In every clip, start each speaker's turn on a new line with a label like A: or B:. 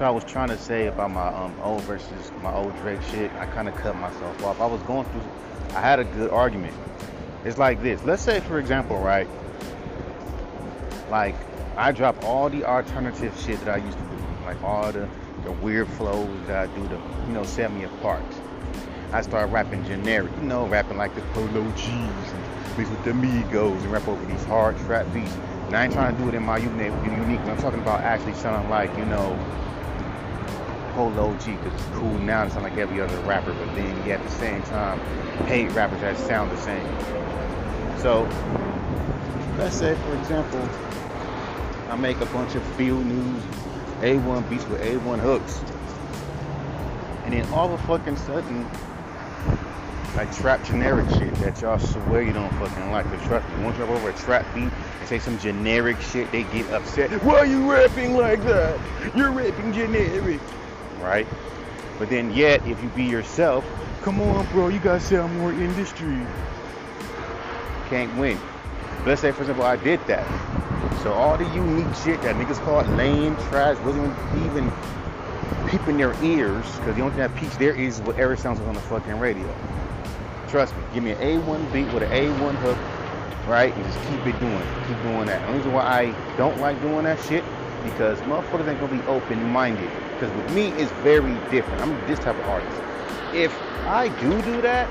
A: So I was trying to say about my um, old versus my old Drake shit. I kind of cut myself off. I was going through. I had a good argument. It's like this. Let's say, for example, right? Like I drop all the alternative shit that I used to do, like all the the weird flows that I do to you know set me apart. I start rapping generic, you know, rapping like the Polo G's and beats with the Migos and rap over these hard trap beats. And I ain't trying to do it in my unique, unique. I'm talking about actually sounding like, you know, Polo G because it's cool now to sound like every other rapper, but then you at the same time hate rappers that sound the same. So let's say for example, I make a bunch of Feel News, A1 beats with A1 hooks. And then all of a fucking sudden, like trap generic shit that y'all swear you don't fucking like. But trust me, once you over a trap beat and say some generic shit, they get upset. Why are you rapping like that? You're rapping generic. Right? But then yet, if you be yourself, come on bro, you gotta sell more industry. Can't win. Let's say for example I did that. So all the unique shit that niggas call lame, trash, wasn't even peeping their ears, because the only thing that peeps their ears is whatever sounds on the fucking radio. Trust me, give me an A1 beat with an A1 hook, right? And just keep it doing, keep doing that. The reason why I don't like doing that shit, because motherfuckers ain't gonna be open-minded. Because with me, it's very different. I'm this type of artist. If I do do that,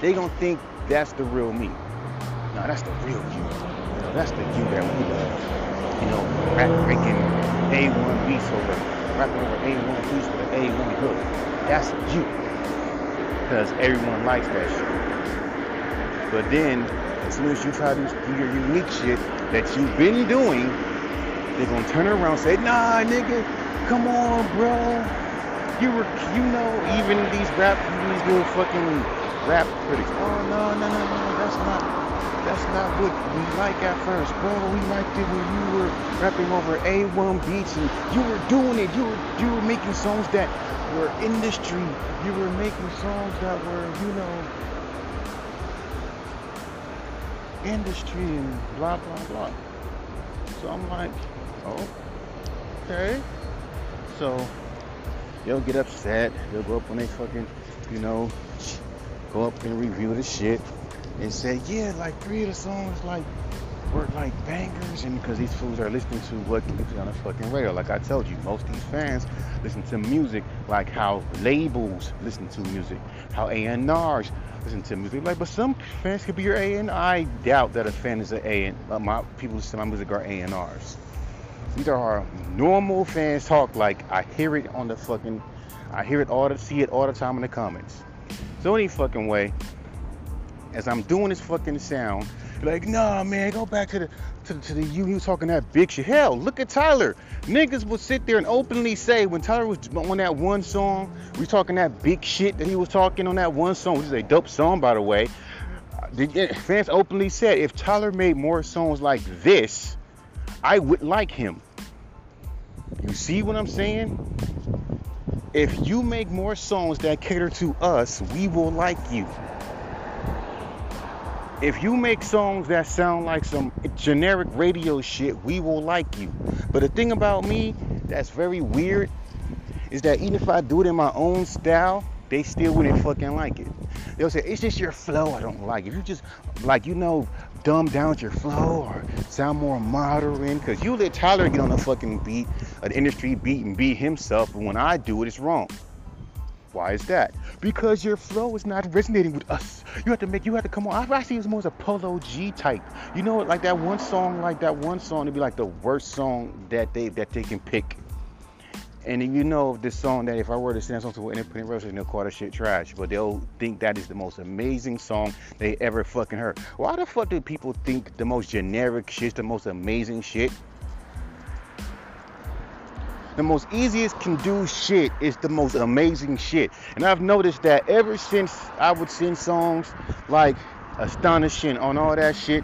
A: they gonna think that's the real me. No, that's the real you. You know, that's the you that we love. You know, rap breaking A1 beats over, rapping over A1 beats with an A1 hook. That's you. Because everyone likes that shit. But then, as soon as you try to do your unique shit that you've been doing, they're gonna turn around and say, nah, nigga, come on, bro. You were, you know, even these rap, these little fucking rap critics. Oh no, no, no, no, that's not that's not what we like at first, bro. We liked it when you were rapping over A1 beats and you were doing it. You were you were making songs that were industry. You were making songs that were, you know, industry and blah blah blah. So I'm like, oh, okay. So they'll get upset. They'll go up when they fucking, you know, go up and review the shit and say, yeah, like three of the songs like were like bangers, and because these fools are listening to what gets on the fucking radio. Like I told you, most of these fans listen to music like how labels listen to music, how A&Rs listen to music. Like, but some fans could be your A and I doubt that a fan is an A and uh, my people listen to my music are A&Rs. These are our normal fans talk like I hear it on the fucking, I hear it all the see it all the time in the comments. So any fucking way, as I'm doing this fucking sound, like, nah, man, go back to the to, to the you. Was talking that big shit. Hell, look at Tyler. Niggas would sit there and openly say when Tyler was on that one song, we talking that big shit that he was talking on that one song, which is a dope song, by the way. The fans openly said if Tyler made more songs like this, I would like him. You see what I'm saying? If you make more songs that cater to us, we will like you if you make songs that sound like some generic radio shit, we will like you. But the thing about me that's very weird is that even if I do it in my own style, they still wouldn't fucking like it. They'll say, it's just your flow I don't like. If you just, like, you know, dumb down your flow or sound more modern, because you let Tyler get on a fucking beat, an industry beat, and be himself, but when I do it, it's wrong. Why is that? Because your flow is not resonating with us. You have to make, you have to come on. I see it's more as a Polo G type. You know, like that one song, like that one song, it'd be like the worst song that they that they can pick. And you know this song that if I were to send something to an independent radio they'll call that shit trash. But they'll think that is the most amazing song they ever fucking heard. Why the fuck do people think the most generic shit's the most amazing shit? the most easiest can do shit is the most amazing shit. And I've noticed that ever since I would sing songs like Astonishing on all that shit,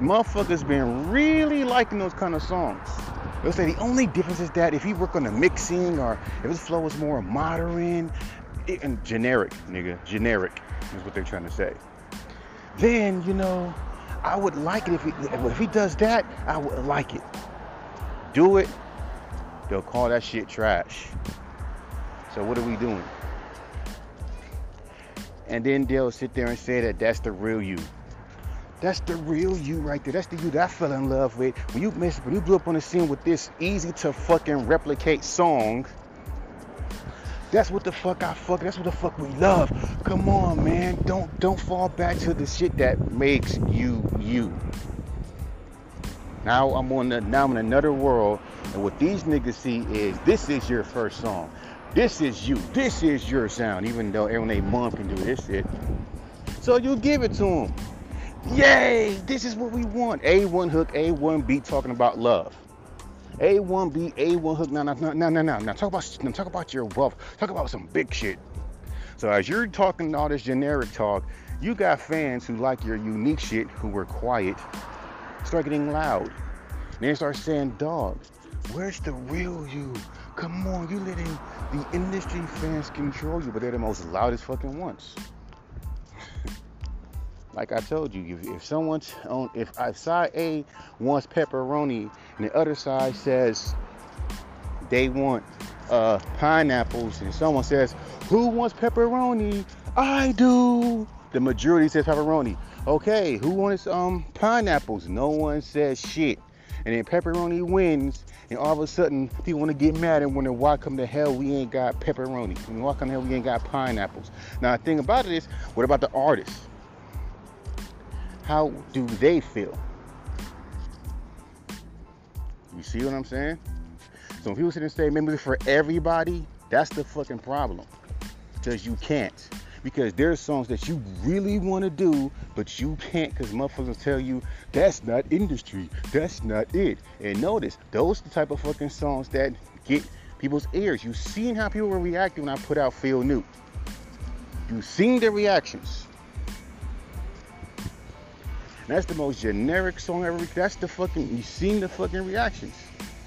A: motherfuckers been really liking those kind of songs. They'll say the only difference is that if you work on the mixing or if his flow is more modern and generic, nigga, generic is what they're trying to say. Then, you know, I would like it if he, if he does that, I would like it. Do it, they'll call that shit trash. So what are we doing? And then they'll sit there and say that that's the real you. That's the real you right there. That's the you that I fell in love with. When you miss, when you blew up on the scene with this easy to fucking replicate song, that's what the fuck I fuck. That's what the fuck we love. Come on, man. Don't don't fall back to the shit that makes you you. Now I'm on the now I'm in another world, and what these niggas see is this is your first song. This is you. This is your sound. Even though everyone they mom can do this shit, so you give it to them. Yay! This is what we want. A1 hook, A1 beat talking about love. A1 beat, A1 hook. No, no, no, no, no, no. Now talk about now talk about your wealth. Talk about some big shit. So as you're talking all this generic talk, you got fans who like your unique shit who were quiet, start getting loud. And they start saying, dog, where's the real you? Come on, you letting the industry fans control you, but they're the most loudest fucking ones like I told you, if, if someone's on, if side A wants pepperoni and the other side says they want uh, pineapples, and someone says, "Who wants pepperoni?" I do. The majority says pepperoni. Okay, who wants um pineapples? No one says shit. And then pepperoni wins, and all of a sudden people want to get mad and wonder why come the hell we ain't got pepperoni? And why come the hell we ain't got pineapples? Now the thing about it is, what about the artists? How do they feel? You see what I'm saying? So when people sit and say maybe for everybody, that's the fucking problem. Because you can't. Because there's songs that you really want to do, but you can't because motherfuckers tell you that's not industry. That's not it. And notice, those the type of fucking songs that get people's ears. You've seen how people were reacting when I put out Feel New. You've seen their reactions. That's the most generic song ever. That's the fucking. You seen the fucking reactions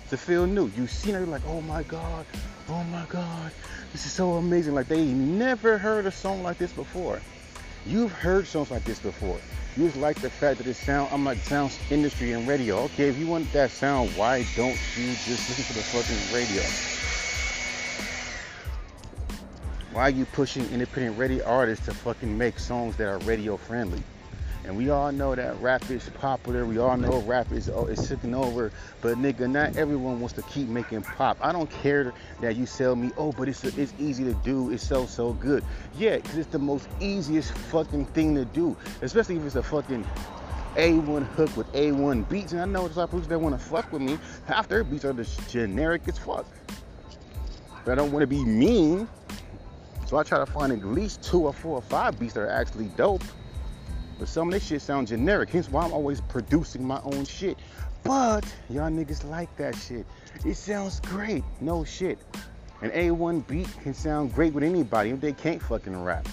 A: to feel new. You seen it like, oh my god, oh my god, this is so amazing. Like they never heard a song like this before. You've heard songs like this before. You just like the fact that it sound. I'm like sounds industry and radio. Okay, if you want that sound, why don't you just listen to the fucking radio? Why are you pushing independent radio artists to fucking make songs that are radio friendly? And we all know that rap is popular. We all know rap is oh, is taking over. But nigga, not everyone wants to keep making pop. I don't care that you sell me. Oh, but it's it's easy to do. It's so so good. Yeah, because it's the most easiest fucking thing to do. Especially if it's a fucking A1 hook with A1 beats. And I know there's a lot of people that want to fuck with me. Half their beats are just generic as fuck. But I don't want to be mean. So I try to find at least two or four or five beats that are actually dope. But some of this shit sounds generic. Hence why I'm always producing my own shit. But y'all niggas like that shit. It sounds great. No shit. An A1 beat can sound great with anybody if they can't fucking rap.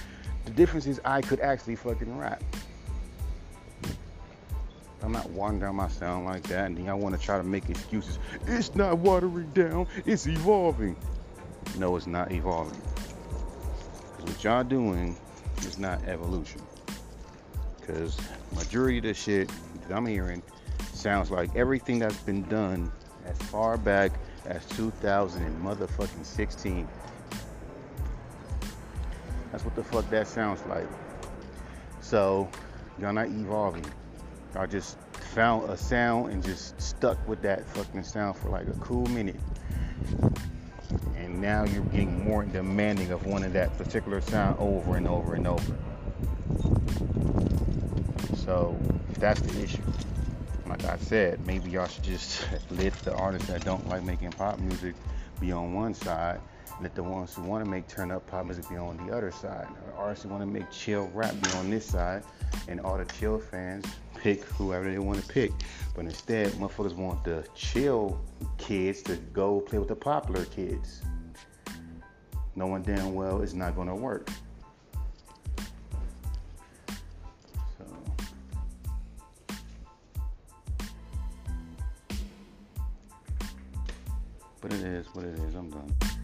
A: The difference is I could actually fucking rap. I'm not watering down my sound like that, and then y'all want to try to make excuses. It's not watering down, it's evolving. No, it's not evolving. What y'all doing is not evolution because majority of the shit that I'm hearing sounds like everything that's been done as far back as 2000 and motherfucking 16. That's what the fuck that sounds like. So y'all not evolving. Y'all just found a sound and just stuck with that fucking sound for like a cool minute. And now you're getting more demanding of one of that particular sound over and over and over. So if that's the issue, like I said, maybe y'all should just let the artists that don't like making pop music be on one side. Let the ones who want to make turn up pop music be on the other side. The artists who want to make chill rap be on this side, and all the chill fans pick whoever they want to pick. But instead, motherfuckers want the chill kids to go play with the popular kids. Knowing damn well it's not going to work. What it is. I'm done.